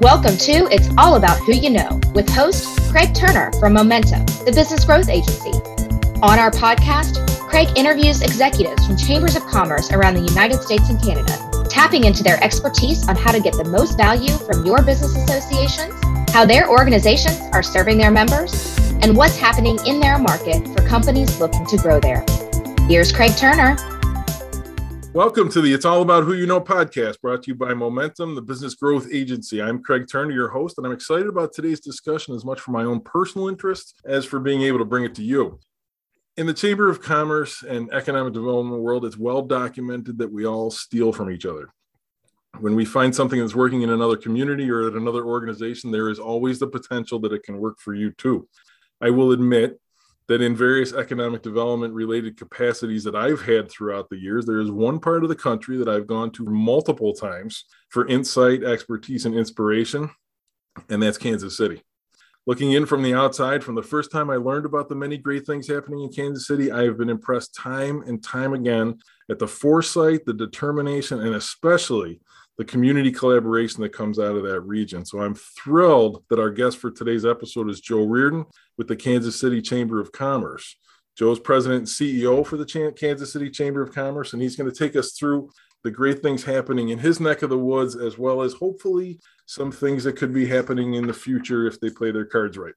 Welcome to It's All About Who You Know with host Craig Turner from Momentum, the business growth agency. On our podcast, Craig interviews executives from chambers of commerce around the United States and Canada, tapping into their expertise on how to get the most value from your business associations, how their organizations are serving their members, and what's happening in their market for companies looking to grow there. Here's Craig Turner. Welcome to the It's All About Who You Know podcast, brought to you by Momentum, the business growth agency. I'm Craig Turner, your host, and I'm excited about today's discussion as much for my own personal interest as for being able to bring it to you. In the Chamber of Commerce and Economic Development world, it's well documented that we all steal from each other. When we find something that's working in another community or at another organization, there is always the potential that it can work for you too. I will admit that in various economic development related capacities that I've had throughout the years, there is one part of the country that I've gone to multiple times for insight, expertise, and inspiration, and that's Kansas City. Looking in from the outside, from the first time I learned about the many great things happening in Kansas City, I have been impressed time and time again at the foresight, the determination, and especially the community collaboration that comes out of that region. So I'm thrilled that our guest for today's episode is Joe Reardon with the Kansas City Chamber of Commerce. Joe's president and CEO for the Kansas City Chamber of Commerce, and he's going to take us through the great things happening in his neck of the woods, as well as hopefully some things that could be happening in the future if they play their cards right.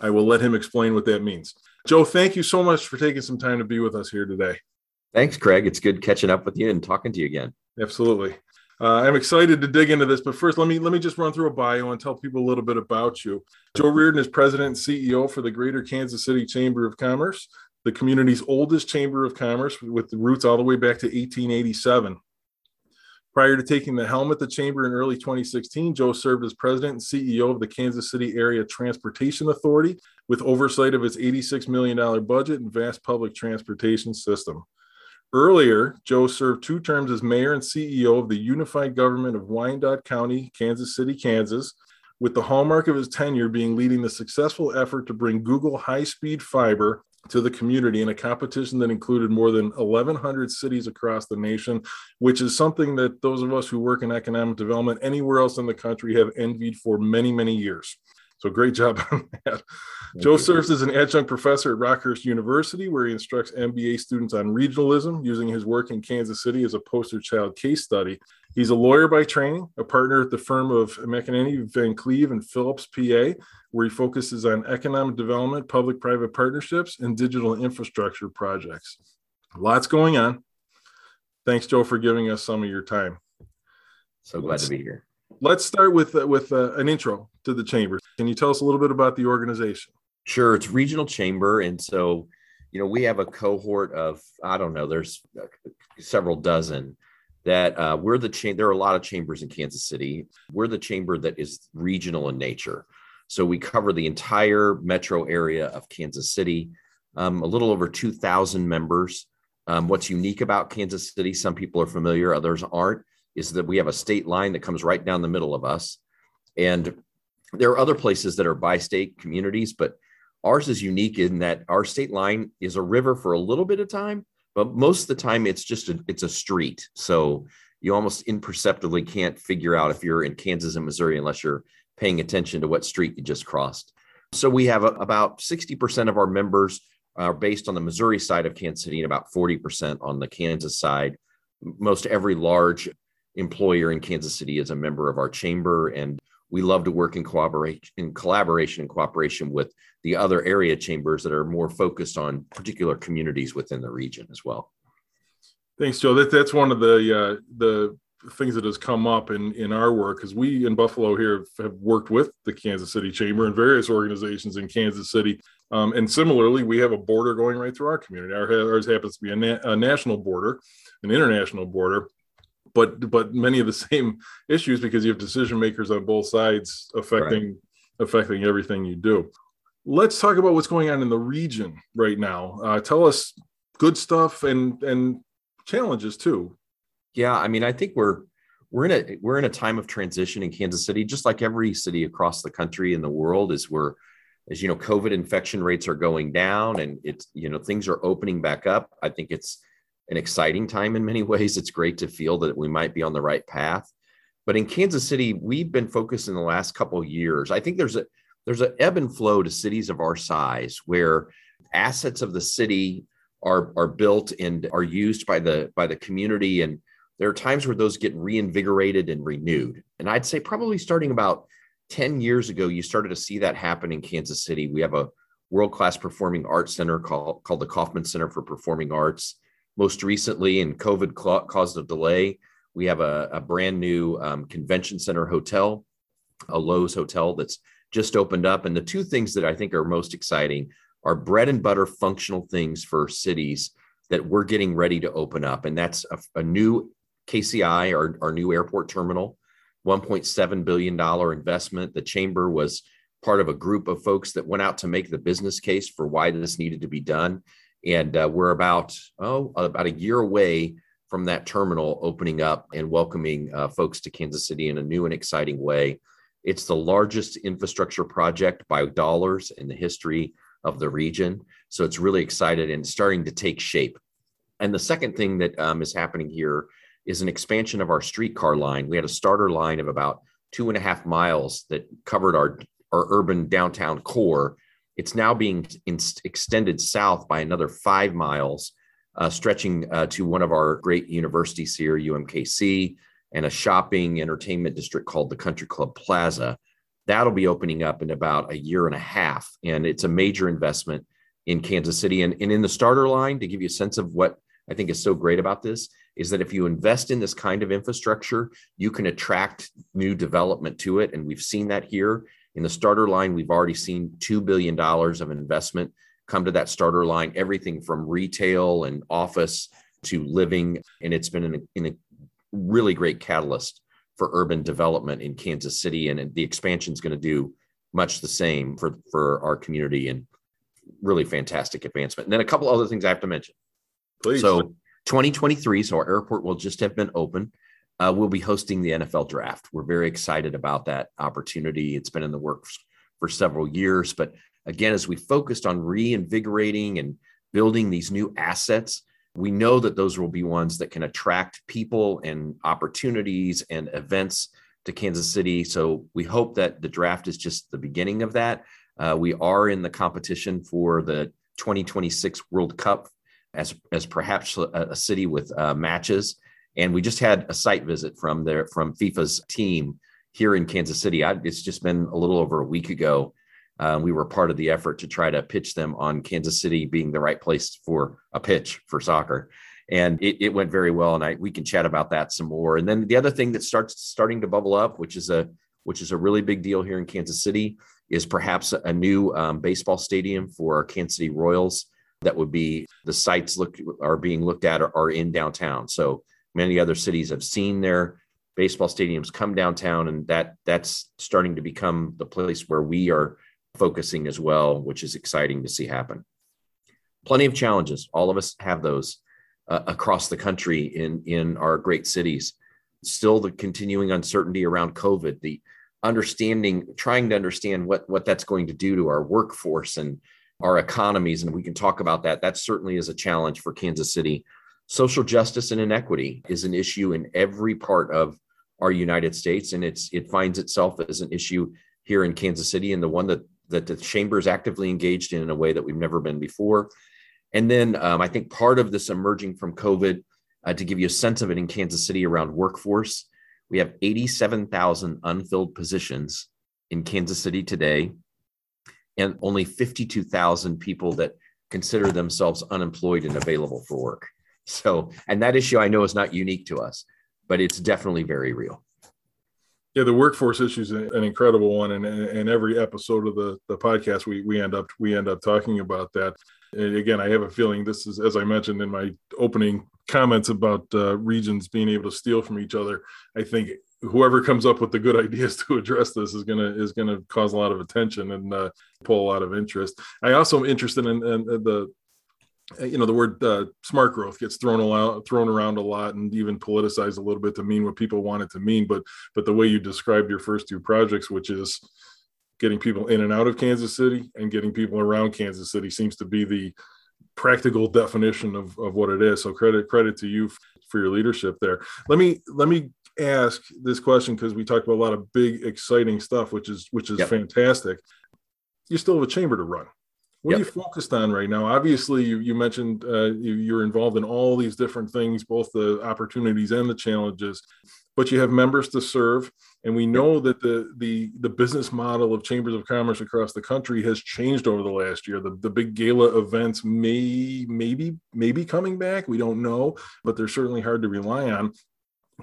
I will let him explain what that means. Joe, thank you so much for taking some time to be with us here today. Thanks, Craig. It's good catching up with you and talking to you again. Absolutely. Uh, I'm excited to dig into this, but first, let me let me just run through a bio and tell people a little bit about you. Joe Reardon is president and CEO for the Greater Kansas City Chamber of Commerce, the community's oldest chamber of commerce, with roots all the way back to 1887. Prior to taking the helm at the chamber in early 2016, Joe served as president and CEO of the Kansas City Area Transportation Authority, with oversight of its $86 million budget and vast public transportation system. Earlier, Joe served two terms as mayor and CEO of the Unified Government of Wyandotte County, Kansas City, Kansas, with the hallmark of his tenure being leading the successful effort to bring Google high speed fiber to the community in a competition that included more than 1,100 cities across the nation, which is something that those of us who work in economic development anywhere else in the country have envied for many, many years. So great job on that. Thank Joe you. serves as an adjunct professor at Rockhurst University, where he instructs MBA students on regionalism, using his work in Kansas City as a poster child case study. He's a lawyer by training, a partner at the firm of McAnany, Van Cleave, and Phillips, PA, where he focuses on economic development, public-private partnerships, and digital infrastructure projects. Lots going on. Thanks, Joe, for giving us some of your time. So glad to be here. Let's start with uh, with uh, an intro to the chamber. Can you tell us a little bit about the organization? Sure, it's regional chamber, and so you know we have a cohort of I don't know, there's uh, several dozen that uh, we're the chain. There are a lot of chambers in Kansas City. We're the chamber that is regional in nature, so we cover the entire metro area of Kansas City. Um, a little over two thousand members. Um, what's unique about Kansas City? Some people are familiar, others aren't is that we have a state line that comes right down the middle of us. And there are other places that are by state communities, but ours is unique in that our state line is a river for a little bit of time, but most of the time it's just a, it's a street. So you almost imperceptibly can't figure out if you're in Kansas and Missouri unless you're paying attention to what street you just crossed. So we have a, about 60% of our members are based on the Missouri side of Kansas City and about 40% on the Kansas side. Most every large employer in Kansas City is a member of our chamber, and we love to work in cooperation, in collaboration and cooperation with the other area chambers that are more focused on particular communities within the region as well. Thanks, Joe. That, that's one of the uh, the things that has come up in in our work because we in Buffalo here have worked with the Kansas City Chamber and various organizations in Kansas City. Um, and similarly, we have a border going right through our community. Our, ours happens to be a, na- a national border, an international border but but many of the same issues because you have decision makers on both sides affecting right. affecting everything you do. Let's talk about what's going on in the region right now. Uh, tell us good stuff and and challenges too. Yeah, I mean, I think we're we're in a we're in a time of transition in Kansas City, just like every city across the country and the world. Is we're as you know, COVID infection rates are going down, and it's you know things are opening back up. I think it's an exciting time in many ways. It's great to feel that we might be on the right path. But in Kansas City, we've been focused in the last couple years. I think there's a there's an ebb and flow to cities of our size where assets of the city are are built and are used by the by the community and there are times where those get reinvigorated and renewed and i'd say probably starting about 10 years ago you started to see that happen in kansas city we have a world-class performing arts center called, called the Kauffman center for performing arts most recently and covid caused a delay we have a, a brand new um, convention center hotel a Loews hotel that's just opened up and the two things that i think are most exciting are bread and butter functional things for cities that we're getting ready to open up. And that's a, a new KCI, our, our new airport terminal, $1.7 billion investment. The chamber was part of a group of folks that went out to make the business case for why this needed to be done. And uh, we're about, oh, about a year away from that terminal opening up and welcoming uh, folks to Kansas City in a new and exciting way. It's the largest infrastructure project by dollars in the history of the region. So it's really excited and starting to take shape. And the second thing that um, is happening here is an expansion of our streetcar line. We had a starter line of about two and a half miles that covered our, our urban downtown core. It's now being in, extended south by another five miles, uh, stretching uh, to one of our great universities here, UMKC, and a shopping entertainment district called the Country Club Plaza. That'll be opening up in about a year and a half. And it's a major investment in Kansas City. And, and in the starter line, to give you a sense of what I think is so great about this, is that if you invest in this kind of infrastructure, you can attract new development to it. And we've seen that here. In the starter line, we've already seen $2 billion of investment come to that starter line, everything from retail and office to living. And it's been an, an, a really great catalyst for urban development in Kansas City, and the expansion is going to do much the same for for our community and really fantastic advancement. And then a couple other things I have to mention. Please. So 2023, so our airport will just have been open. Uh, we'll be hosting the NFL draft. We're very excited about that opportunity. It's been in the works for several years, but again, as we focused on reinvigorating and building these new assets, we know that those will be ones that can attract people and opportunities and events to Kansas City. So we hope that the draft is just the beginning of that. Uh, we are in the competition for the 2026 World Cup as, as perhaps a, a city with uh, matches. And we just had a site visit from there from FIFA's team here in Kansas City. I, it's just been a little over a week ago. Um, we were part of the effort to try to pitch them on Kansas City being the right place for a pitch for soccer. And it, it went very well. And I, we can chat about that some more. And then the other thing that starts starting to bubble up, which is a, which is a really big deal here in Kansas City is perhaps a new um, baseball stadium for our Kansas City Royals. That would be the sites look are being looked at are, are in downtown. So many other cities have seen their baseball stadiums come downtown, and that that's starting to become the place where we are focusing as well, which is exciting to see happen. Plenty of challenges. All of us have those uh, across the country in, in our great cities. Still, the continuing uncertainty around COVID, the understanding, trying to understand what, what that's going to do to our workforce and our economies. And we can talk about that. That certainly is a challenge for Kansas City. Social justice and inequity is an issue in every part of our United States, and it's it finds itself as an issue here in Kansas City, and the one that that the chamber is actively engaged in in a way that we've never been before. And then um, I think part of this emerging from COVID, uh, to give you a sense of it in Kansas City around workforce, we have 87,000 unfilled positions in Kansas City today, and only 52,000 people that consider themselves unemployed and available for work. So, and that issue I know is not unique to us, but it's definitely very real. Yeah, the workforce issue is an incredible one, and, and every episode of the, the podcast, we we end up we end up talking about that. And again, I have a feeling this is, as I mentioned in my opening comments about uh, regions being able to steal from each other. I think whoever comes up with the good ideas to address this is gonna is gonna cause a lot of attention and uh, pull a lot of interest. I also am interested in, in the uh, you know the word uh, smart growth gets thrown around thrown around a lot and even politicized a little bit to mean what people want it to mean but but the way you described your first two projects which is getting people in and out of Kansas City and getting people around Kansas City seems to be the practical definition of, of what it is so credit credit to you for your leadership there let me let me ask this question because we talked about a lot of big, exciting stuff, which is which is yep. fantastic. You still have a chamber to run. What yep. are you focused on right now? Obviously, you, you mentioned uh, you, are involved in all these different things, both the opportunities and the challenges, but you have members to serve. And we know that the, the, the business model of chambers of commerce across the country has changed over the last year. The, the big gala events may, maybe, maybe coming back. We don't know, but they're certainly hard to rely on.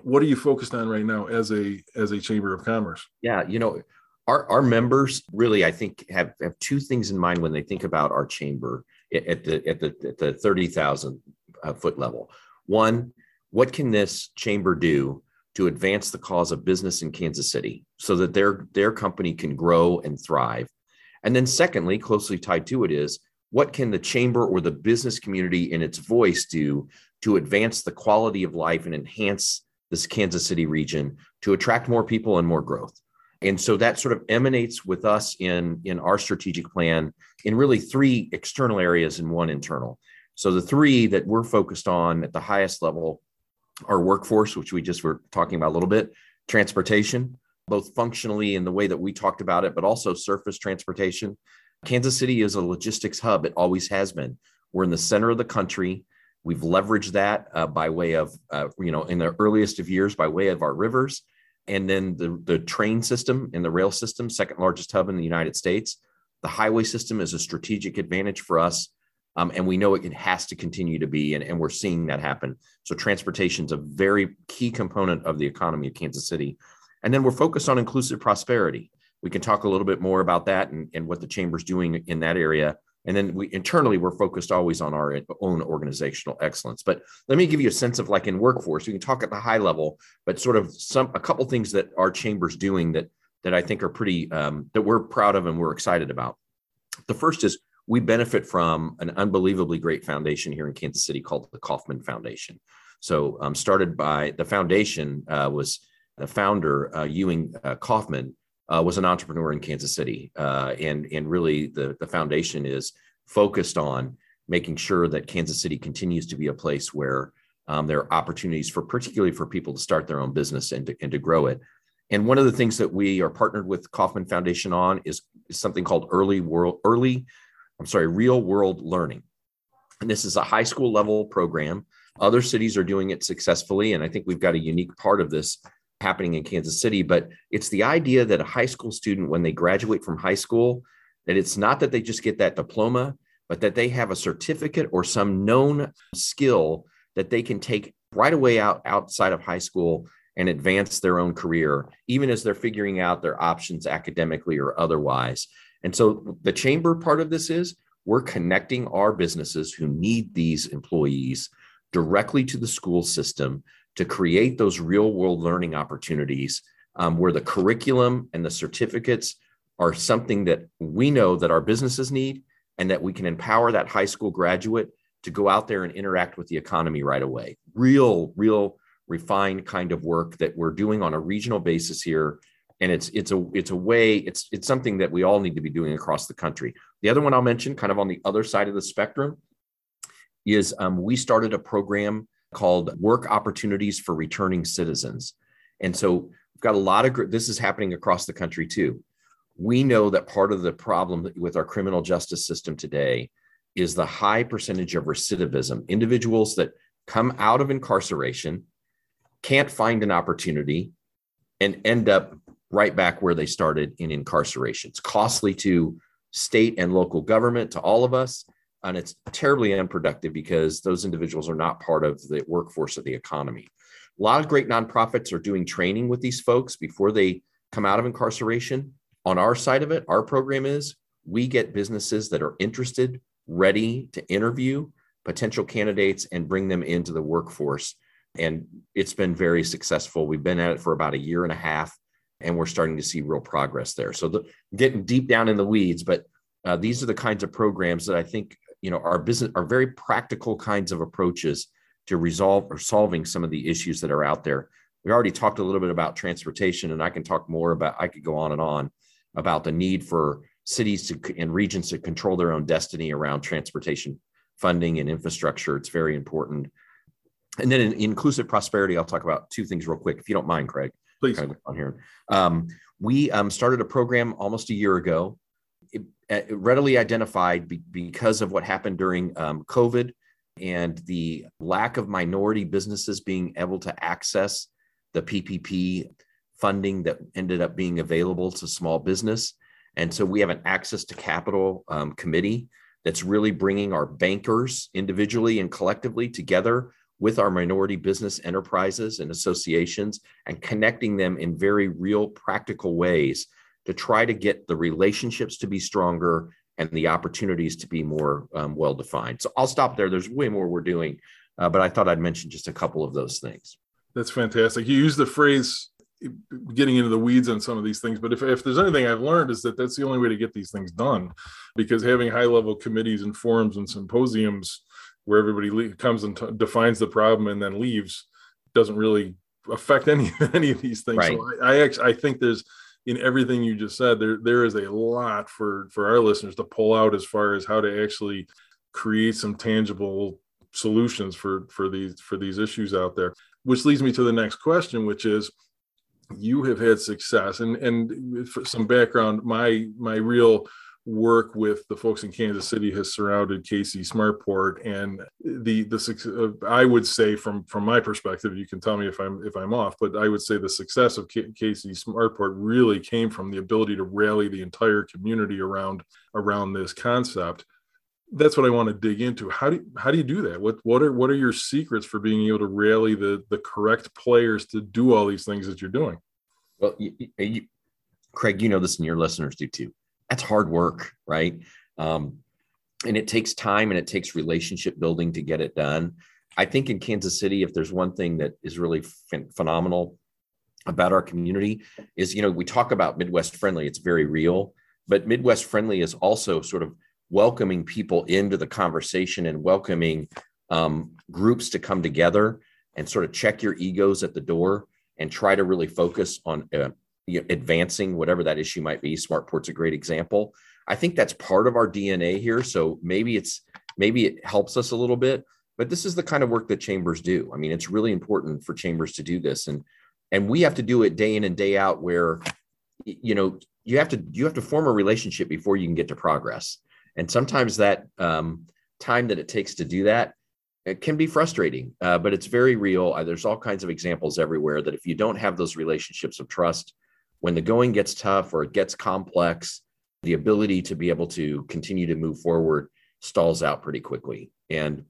What are you focused on right now as a, as a chamber of commerce? Yeah, you know, our, our members really, I think, have, have two things in mind when they think about our chamber at the at the at the thirty thousand uh, foot level. One, what can this chamber do to advance the cause of business in Kansas City so that their their company can grow and thrive? And then, secondly, closely tied to it is what can the chamber or the business community in its voice do to advance the quality of life and enhance this Kansas City region to attract more people and more growth? And so that sort of emanates with us in in our strategic plan in really three external areas and one internal. So the three that we're focused on at the highest level are workforce which we just were talking about a little bit transportation both functionally in the way that we talked about it but also surface transportation. Kansas city is a logistics hub. It always has been. We're in the center of the country. We've leveraged that uh, by way of uh, you know in the earliest of years by way of our rivers and then the, the train system and the rail system, second largest hub in the United States. The highway system is a strategic advantage for us. Um, and we know it has to continue to be, and, and we're seeing that happen. So, transportation is a very key component of the economy of Kansas City. And then we're focused on inclusive prosperity. We can talk a little bit more about that and, and what the chamber's doing in that area and then we internally we're focused always on our own organizational excellence. But let me give you a sense of like in workforce we can talk at the high level but sort of some a couple things that our chambers doing that that i think are pretty um, that we're proud of and we're excited about. The first is we benefit from an unbelievably great foundation here in kansas city called the kauffman foundation. So um, started by the foundation uh, was the founder uh, ewing uh, kauffman uh, was an entrepreneur in Kansas City, uh, and and really the the foundation is focused on making sure that Kansas City continues to be a place where um, there are opportunities for particularly for people to start their own business and to, and to grow it. And one of the things that we are partnered with Kauffman Foundation on is, is something called early world early, I'm sorry, real world learning. And this is a high school level program. Other cities are doing it successfully, and I think we've got a unique part of this happening in Kansas City, but it's the idea that a high school student, when they graduate from high school, that it's not that they just get that diploma, but that they have a certificate or some known skill that they can take right away out outside of high school and advance their own career, even as they're figuring out their options academically or otherwise. And so the chamber part of this is we're connecting our businesses who need these employees directly to the school system to create those real world learning opportunities um, where the curriculum and the certificates are something that we know that our businesses need and that we can empower that high school graduate to go out there and interact with the economy right away. Real real refined kind of work that we're doing on a regional basis here. And it's it's a it's a way it's it's something that we all need to be doing across the country. The other one i'll mention kind of on the other side of the spectrum is um, we started a program called Work Opportunities for Returning Citizens. And so we've got a lot of this is happening across the country too. We know that part of the problem with our criminal justice system today is the high percentage of recidivism, individuals that come out of incarceration, can't find an opportunity, and end up right back where they started in incarceration. It's costly to state and local government, to all of us and it's terribly unproductive because those individuals are not part of the workforce of the economy. A lot of great nonprofits are doing training with these folks before they come out of incarceration. On our side of it, our program is we get businesses that are interested, ready to interview potential candidates and bring them into the workforce. And it's been very successful. We've been at it for about a year and a half, and we're starting to see real progress there. So, the, getting deep down in the weeds, but uh, these are the kinds of programs that I think you know our business are very practical kinds of approaches to resolve or solving some of the issues that are out there we already talked a little bit about transportation and i can talk more about i could go on and on about the need for cities to, and regions to control their own destiny around transportation funding and infrastructure it's very important and then in inclusive prosperity, I'll talk about two things real quick, if you don't mind, Craig. Please. Kind of on here. Um, we um, started a program almost a year ago, readily identified be, because of what happened during um, COVID and the lack of minority businesses being able to access the PPP funding that ended up being available to small business. And so we have an access to capital um, committee that's really bringing our bankers individually and collectively together with our minority business enterprises and associations and connecting them in very real practical ways to try to get the relationships to be stronger and the opportunities to be more um, well defined. So I'll stop there. There's way more we're doing, uh, but I thought I'd mention just a couple of those things. That's fantastic. You use the phrase getting into the weeds on some of these things, but if, if there's anything I've learned is that that's the only way to get these things done because having high level committees and forums and symposiums where everybody le- comes and t- defines the problem and then leaves doesn't really affect any any of these things. Right. So I, I actually I think there's in everything you just said there there is a lot for for our listeners to pull out as far as how to actually create some tangible solutions for for these for these issues out there. Which leads me to the next question which is you have had success and and some background my my real work with the folks in Kansas City has surrounded KC Smartport. And the the uh, I would say from from my perspective you can tell me if I'm if I'm off but I would say the success of K- KC Smartport really came from the ability to rally the entire community around around this concept. That's what I want to dig into. How do how do you do that? What what are what are your secrets for being able to rally the the correct players to do all these things that you're doing? Well you, you, Craig you know this and your listeners do too that's hard work, right? Um, and it takes time and it takes relationship building to get it done. I think in Kansas City, if there's one thing that is really ph- phenomenal about our community, is you know we talk about Midwest friendly. It's very real, but Midwest friendly is also sort of welcoming people into the conversation and welcoming um, groups to come together and sort of check your egos at the door and try to really focus on uh, you know, advancing whatever that issue might be. Smartport's a great example. I think that's part of our DNA here. So maybe it's maybe it helps us a little bit, but this is the kind of work that chambers do. I mean, it's really important for chambers to do this, and and we have to do it day in and day out. Where you know you have to you have to form a relationship before you can get to progress, and sometimes that um, time that it takes to do that it can be frustrating, uh, but it's very real. Uh, there's all kinds of examples everywhere that if you don't have those relationships of trust when the going gets tough or it gets complex, the ability to be able to continue to move forward stalls out pretty quickly. And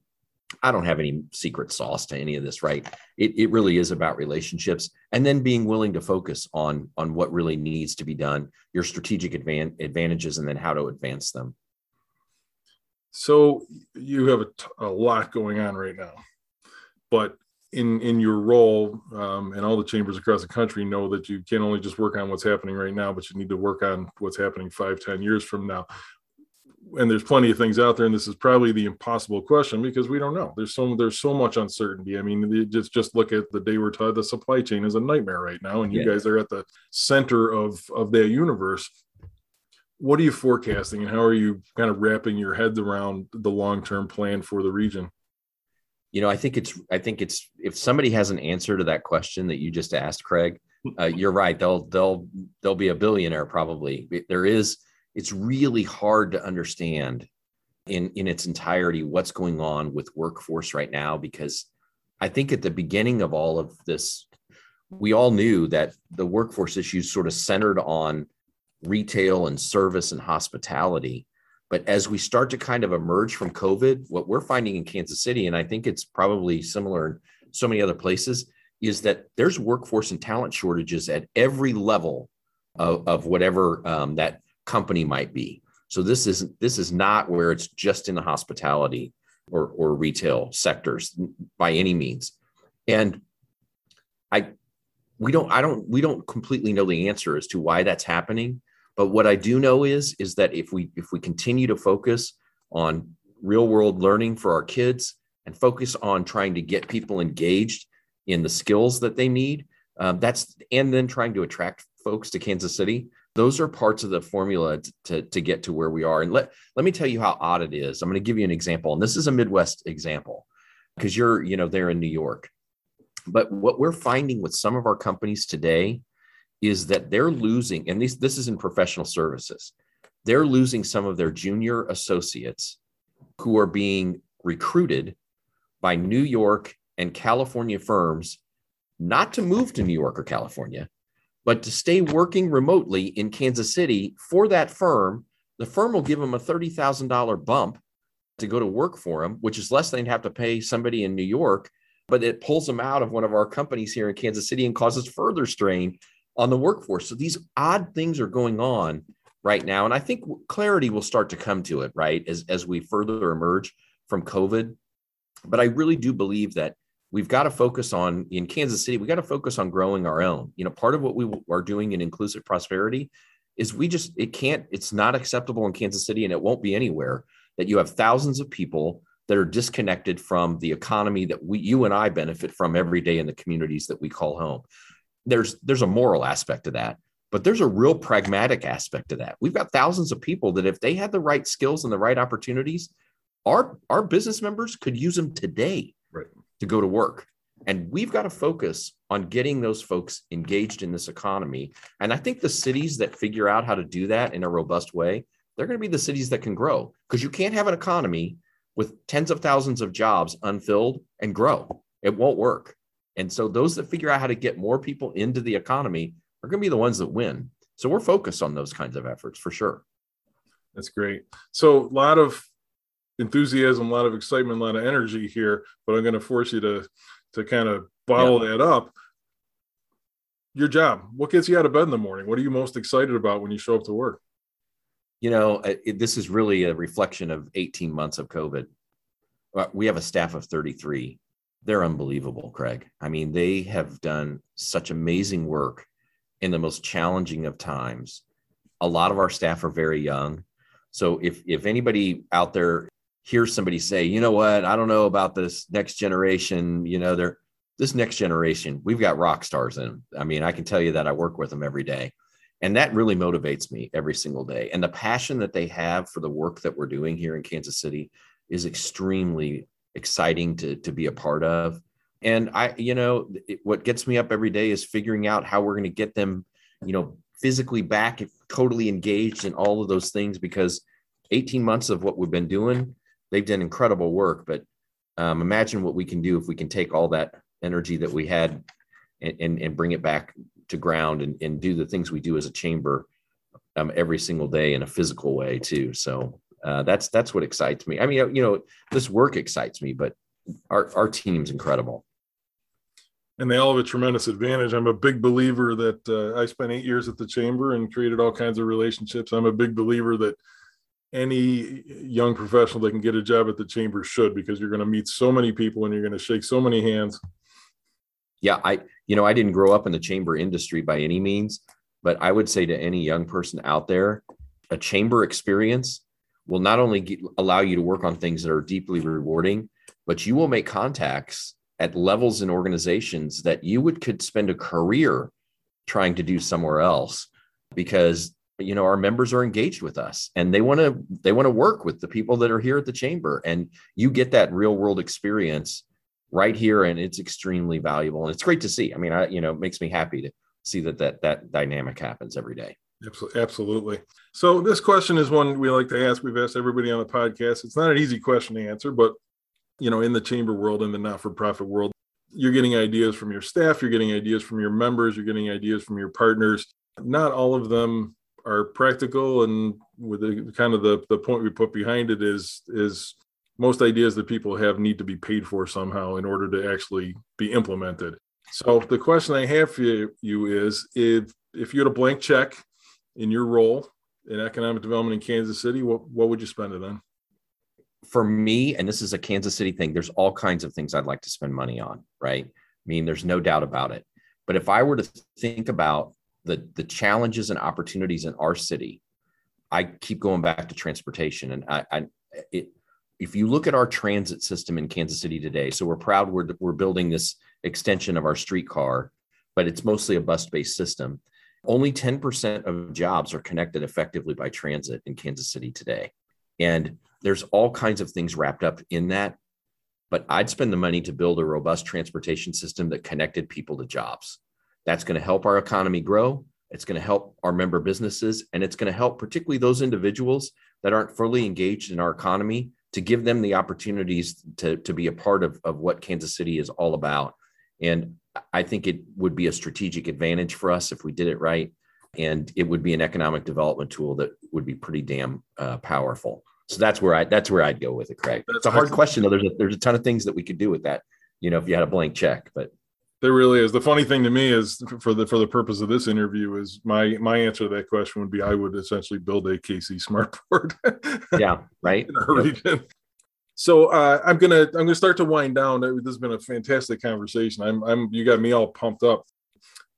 I don't have any secret sauce to any of this, right? It, it really is about relationships and then being willing to focus on, on what really needs to be done, your strategic advan- advantages, and then how to advance them. So you have a, t- a lot going on right now, but in in your role um, and all the chambers across the country know that you can't only just work on what's happening right now but you need to work on what's happening five ten years from now. And there's plenty of things out there and this is probably the impossible question because we don't know. There's so there's so much uncertainty. I mean just just look at the day we're taught the supply chain is a nightmare right now and you yeah. guys are at the center of of that universe. What are you forecasting and how are you kind of wrapping your heads around the long-term plan for the region you know, I think it's I think it's if somebody has an answer to that question that you just asked, Craig, uh, you're right. They'll they'll they'll be a billionaire probably. There is it's really hard to understand in in its entirety what's going on with workforce right now because I think at the beginning of all of this, we all knew that the workforce issues sort of centered on retail and service and hospitality. But as we start to kind of emerge from COVID, what we're finding in Kansas City, and I think it's probably similar in so many other places, is that there's workforce and talent shortages at every level of, of whatever um, that company might be. So this is this is not where it's just in the hospitality or, or retail sectors by any means. And I we don't I don't we don't completely know the answer as to why that's happening. But what I do know is is that if we if we continue to focus on real world learning for our kids and focus on trying to get people engaged in the skills that they need, um, that's and then trying to attract folks to Kansas City. Those are parts of the formula to, to, to get to where we are. And let, let me tell you how odd it is. I'm going to give you an example. And this is a Midwest example. because you're, you know, there in New York. But what we're finding with some of our companies today is that they're losing, and this, this is in professional services, they're losing some of their junior associates who are being recruited by New York and California firms not to move to New York or California, but to stay working remotely in Kansas City for that firm. The firm will give them a $30,000 bump to go to work for them, which is less than they'd have to pay somebody in New York, but it pulls them out of one of our companies here in Kansas City and causes further strain on the workforce. So these odd things are going on right now. And I think clarity will start to come to it, right, as, as we further emerge from COVID. But I really do believe that we've got to focus on in Kansas City, we got to focus on growing our own. You know, part of what we are doing in inclusive prosperity is we just, it can't, it's not acceptable in Kansas City and it won't be anywhere that you have thousands of people that are disconnected from the economy that we, you and I benefit from every day in the communities that we call home. There's, there's a moral aspect to that, but there's a real pragmatic aspect to that. We've got thousands of people that if they had the right skills and the right opportunities, our, our business members could use them today right. to go to work. And we've got to focus on getting those folks engaged in this economy. And I think the cities that figure out how to do that in a robust way, they're going to be the cities that can grow because you can't have an economy with tens of thousands of jobs unfilled and grow. It won't work. And so those that figure out how to get more people into the economy are going to be the ones that win. So we're focused on those kinds of efforts for sure. That's great. So a lot of enthusiasm, a lot of excitement, a lot of energy here, but I'm going to force you to to kind of bottle yeah. that up. Your job, what gets you out of bed in the morning? What are you most excited about when you show up to work? You know, it, this is really a reflection of 18 months of COVID. Uh, we have a staff of 33. They're unbelievable, Craig. I mean, they have done such amazing work in the most challenging of times. A lot of our staff are very young. So if if anybody out there hears somebody say, you know what, I don't know about this next generation, you know, they're this next generation, we've got rock stars in. I mean, I can tell you that I work with them every day. And that really motivates me every single day. And the passion that they have for the work that we're doing here in Kansas City is extremely exciting to, to be a part of. And I, you know, it, what gets me up every day is figuring out how we're going to get them, you know, physically back, totally engaged in all of those things because 18 months of what we've been doing they've done incredible work. But um, imagine what we can do if we can take all that energy that we had and, and, and bring it back to ground and, and do the things we do as a chamber um, every single day in a physical way too. So uh, that's that's what excites me. I mean, you know, this work excites me, but our our team's incredible. And they all have a tremendous advantage. I'm a big believer that uh, I spent eight years at the chamber and created all kinds of relationships. I'm a big believer that any young professional that can get a job at the chamber should because you're going to meet so many people and you're going to shake so many hands yeah i you know i didn't grow up in the chamber industry by any means but i would say to any young person out there a chamber experience will not only get, allow you to work on things that are deeply rewarding but you will make contacts at levels in organizations that you would could spend a career trying to do somewhere else because you know our members are engaged with us and they want to they want to work with the people that are here at the chamber. And you get that real world experience right here and it's extremely valuable. And it's great to see. I mean i you know it makes me happy to see that that that dynamic happens every day absolutely. So this question is one we like to ask we've asked everybody on the podcast. It's not an easy question to answer but you know in the chamber world and the not-for-profit world you're getting ideas from your staff you're getting ideas from your members you're getting ideas from your partners. Not all of them are practical and with the kind of the, the point we put behind it is is most ideas that people have need to be paid for somehow in order to actually be implemented. So the question i have for you is if if you had a blank check in your role in economic development in kansas city what, what would you spend it on? For me and this is a kansas city thing there's all kinds of things i'd like to spend money on right? I mean there's no doubt about it. But if i were to think about the the challenges and opportunities in our city i keep going back to transportation. And i, I it, if you look at our transit system in kansas city today so we're proud we're, we're building this extension of our streetcar but it's mostly a bus based system only 10% of jobs are connected effectively by transit in kansas city today and there's all kinds of things wrapped up in that but I'd spend the money to build a robust transportation system that connected people to jobs. That's going to help our economy grow. It's going to help our member businesses, and it's going to help particularly those individuals that aren't fully engaged in our economy to give them the opportunities to, to be a part of, of what Kansas City is all about. And I think it would be a strategic advantage for us if we did it right. And it would be an economic development tool that would be pretty damn uh, powerful. So that's where I that's where I'd go with it, Craig. That's it's a hard question though. There's a, there's a ton of things that we could do with that. You know, if you had a blank check, but there really is. The funny thing to me is for the for the purpose of this interview is my my answer to that question would be I would essentially build a KC Smartport. yeah, right. Yep. So uh, I'm gonna I'm gonna start to wind down. This has been a fantastic conversation. I'm I'm you got me all pumped up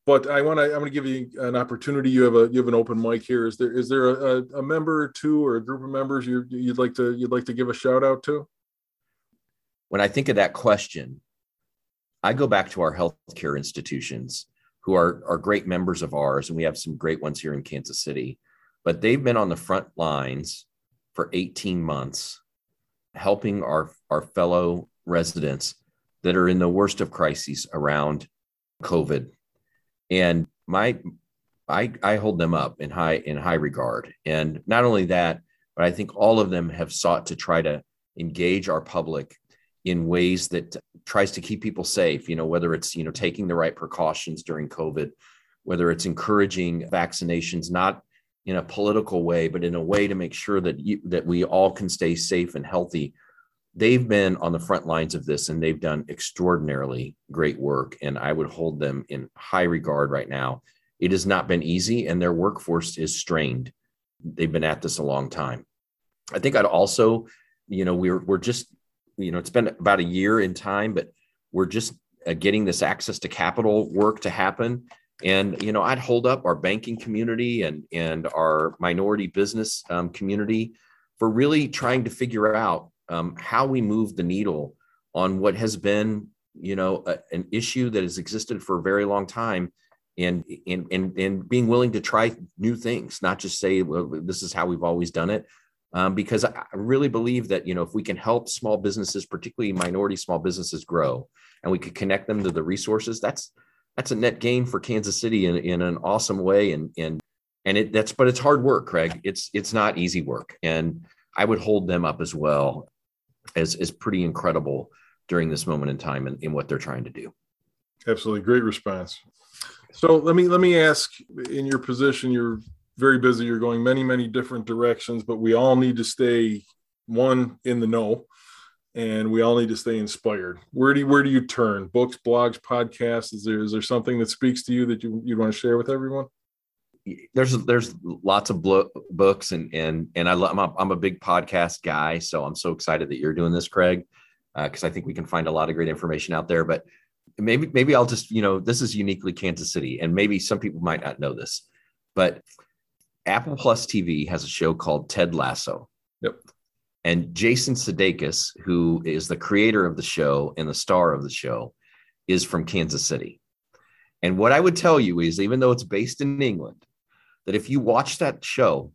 but I want to. I'm to give you an opportunity. You have a you have an open mic here. Is there is there a, a member or two or a group of members you you'd like to you'd like to give a shout out to? When I think of that question, I go back to our healthcare institutions who are are great members of ours, and we have some great ones here in Kansas City. But they've been on the front lines for 18 months, helping our our fellow residents that are in the worst of crises around COVID and my I I hold them up in high in high regard. And not only that, but I think all of them have sought to try to engage our public in ways that tries to keep people safe, you know, whether it's, you know, taking the right precautions during COVID, whether it's encouraging vaccinations not in a political way, but in a way to make sure that you, that we all can stay safe and healthy they've been on the front lines of this and they've done extraordinarily great work. And I would hold them in high regard right now. It has not been easy, and their workforce is strained. They've been at this a long time. I think I'd also, you know, we're we're just, you know, it's been about a year in time, but we're just uh, getting this access to capital work to happen. And you know, I'd hold up our banking community and and our minority business um, community for really trying to figure out um, how we move the needle on what has been, you know, a, an issue that has existed for a very long time, and and and and being willing to try new things, not just say, well, this is how we've always done it. Um, because I really believe that you know if we can help small businesses, particularly minority small businesses, grow, and we could connect them to the resources, that's that's a net gain for Kansas City in, in an awesome way. And and and it that's but it's hard work, Craig. It's it's not easy work, and I would hold them up as well as is pretty incredible during this moment in time and in, in what they're trying to do. Absolutely, great response. So let me let me ask: in your position, you're very busy. You're going many many different directions, but we all need to stay one in the know, and we all need to stay inspired. Where do you, where do you turn? Books, blogs, podcasts. Is there is there something that speaks to you that you you want to share with everyone? there's there's lots of books and and and I love, I'm a, I'm a big podcast guy, so I'm so excited that you're doing this, Craig, because uh, I think we can find a lot of great information out there. But maybe maybe I'll just you know this is uniquely Kansas City, and maybe some people might not know this, but Apple Plus TV has a show called Ted Lasso. Yep. And Jason Sudeikis, who is the creator of the show and the star of the show, is from Kansas City. And what I would tell you is, even though it's based in England, that if you watch that show,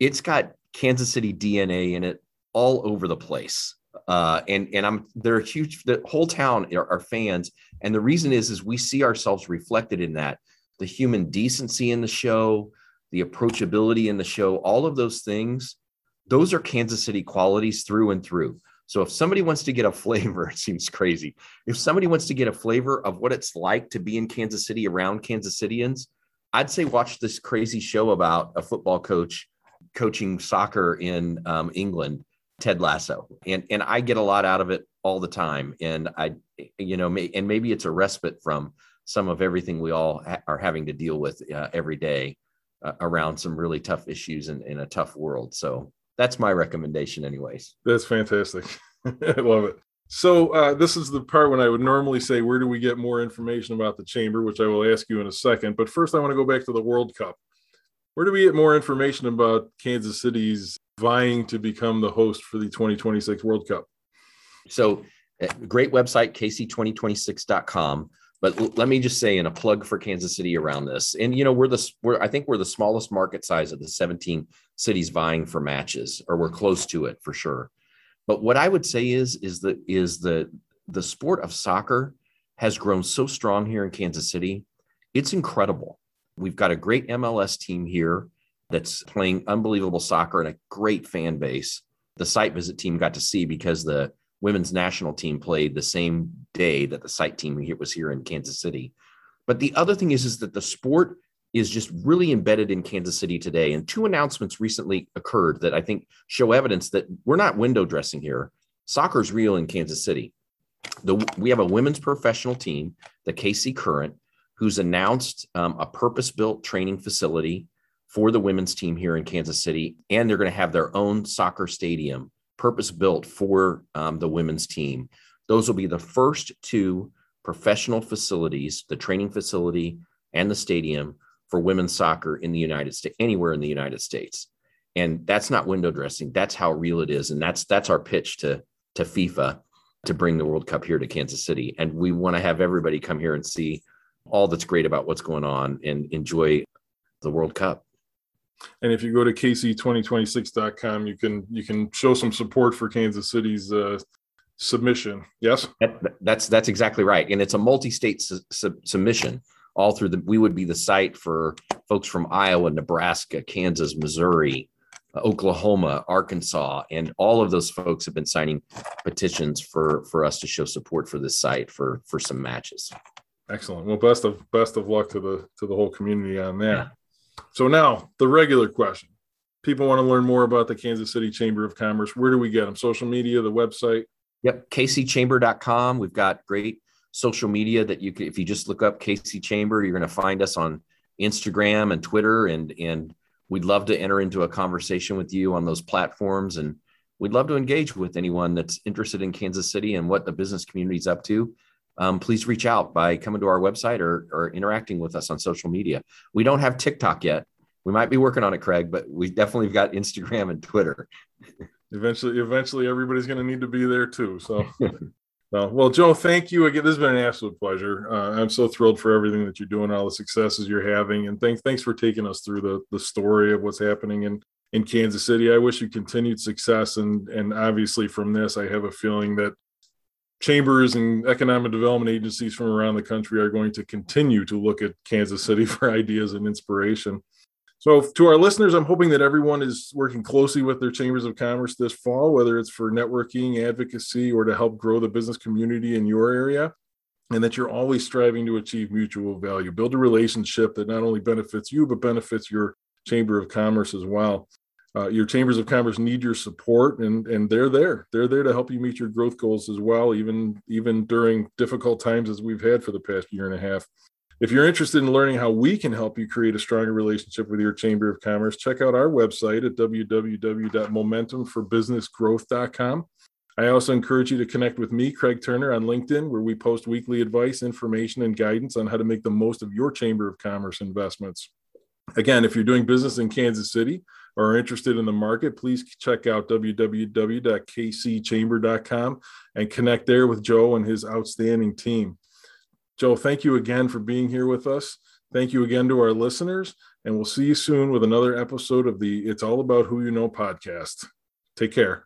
it's got Kansas City DNA in it all over the place. Uh, and and I'm they're a huge the whole town are, are fans, and the reason is is we see ourselves reflected in that the human decency in the show, the approachability in the show, all of those things, those are Kansas City qualities through and through. So if somebody wants to get a flavor, it seems crazy. If somebody wants to get a flavor of what it's like to be in Kansas City around Kansas Citians, I'd say watch this crazy show about a football coach coaching soccer in um, England, Ted Lasso, and and I get a lot out of it all the time. And I, you know, may, and maybe it's a respite from some of everything we all ha- are having to deal with uh, every day uh, around some really tough issues in, in a tough world. So that's my recommendation, anyways. That's fantastic. I love it. So uh, this is the part when I would normally say, where do we get more information about the chamber, which I will ask you in a second. But first, I want to go back to the World Cup. Where do we get more information about Kansas City's vying to become the host for the 2026 World Cup? So, uh, great website, kc2026.com. But l- let me just say, in a plug for Kansas City around this, and you know, we're the we're I think we're the smallest market size of the 17 cities vying for matches, or we're close to it for sure. But what I would say is is that is the the sport of soccer has grown so strong here in Kansas City. It's incredible. We've got a great MLS team here that's playing unbelievable soccer and a great fan base. The site visit team got to see because the women's national team played the same day that the site team was here in Kansas City. But the other thing is, is that the sport is just really embedded in Kansas City today. And two announcements recently occurred that I think show evidence that we're not window dressing here. Soccer's real in Kansas City. The, we have a women's professional team, the KC Current, who's announced um, a purpose built training facility for the women's team here in Kansas City. And they're going to have their own soccer stadium, purpose built for um, the women's team. Those will be the first two professional facilities, the training facility and the stadium for women's soccer in the United States, anywhere in the United States. And that's not window dressing. That's how real it is. And that's that's our pitch to to FIFA to bring the World Cup here to Kansas City. And we want to have everybody come here and see all that's great about what's going on and enjoy the World Cup. And if you go to kc2026.com, you can you can show some support for Kansas City's uh, submission. Yes, that, that's that's exactly right, and it's a multi-state su- su- submission. All through the, we would be the site for folks from Iowa, Nebraska, Kansas, Missouri, Oklahoma, Arkansas, and all of those folks have been signing petitions for for us to show support for this site for for some matches. Excellent. Well, best of best of luck to the to the whole community on that. So now the regular question. People want to learn more about the Kansas City Chamber of Commerce. Where do we get them? Social media, the website? Yep, kcchamber.com. We've got great social media that you can if you just look up KC Chamber, you're going to find us on Instagram and Twitter and and we'd love to enter into a conversation with you on those platforms and we'd love to engage with anyone that's interested in Kansas City and what the business community is up to um, please reach out by coming to our website or, or interacting with us on social media. We don't have TikTok yet. We might be working on it, Craig, but we definitely got Instagram and Twitter. eventually, eventually, everybody's going to need to be there too. So, well, well, Joe, thank you again. This has been an absolute pleasure. Uh, I'm so thrilled for everything that you're doing, all the successes you're having, and thanks thanks for taking us through the the story of what's happening in in Kansas City. I wish you continued success, and and obviously from this, I have a feeling that chambers and economic development agencies from around the country are going to continue to look at Kansas City for ideas and inspiration. So, to our listeners, I'm hoping that everyone is working closely with their chambers of commerce this fall, whether it's for networking, advocacy, or to help grow the business community in your area, and that you're always striving to achieve mutual value. Build a relationship that not only benefits you, but benefits your chamber of commerce as well uh, your chambers of commerce need your support and and they're there. They're there to help you meet your growth goals as well even even during difficult times as we've had for the past year and a half. If you're interested in learning how we can help you create a stronger relationship with your chamber of commerce check out our website at www.momentumforbusinessgrowth.com I also encourage you to connect with me, Craig Turner, on LinkedIn, where we post weekly advice, information, and guidance on how to make the most of your Chamber of Commerce investments. Again, if you're doing business in Kansas City, are interested in the market, please check out www.kcchamber.com and connect there with Joe and his outstanding team. Joe, thank you again for being here with us. Thank you again to our listeners, and we'll see you soon with another episode of the It's All About Who You Know podcast. Take care.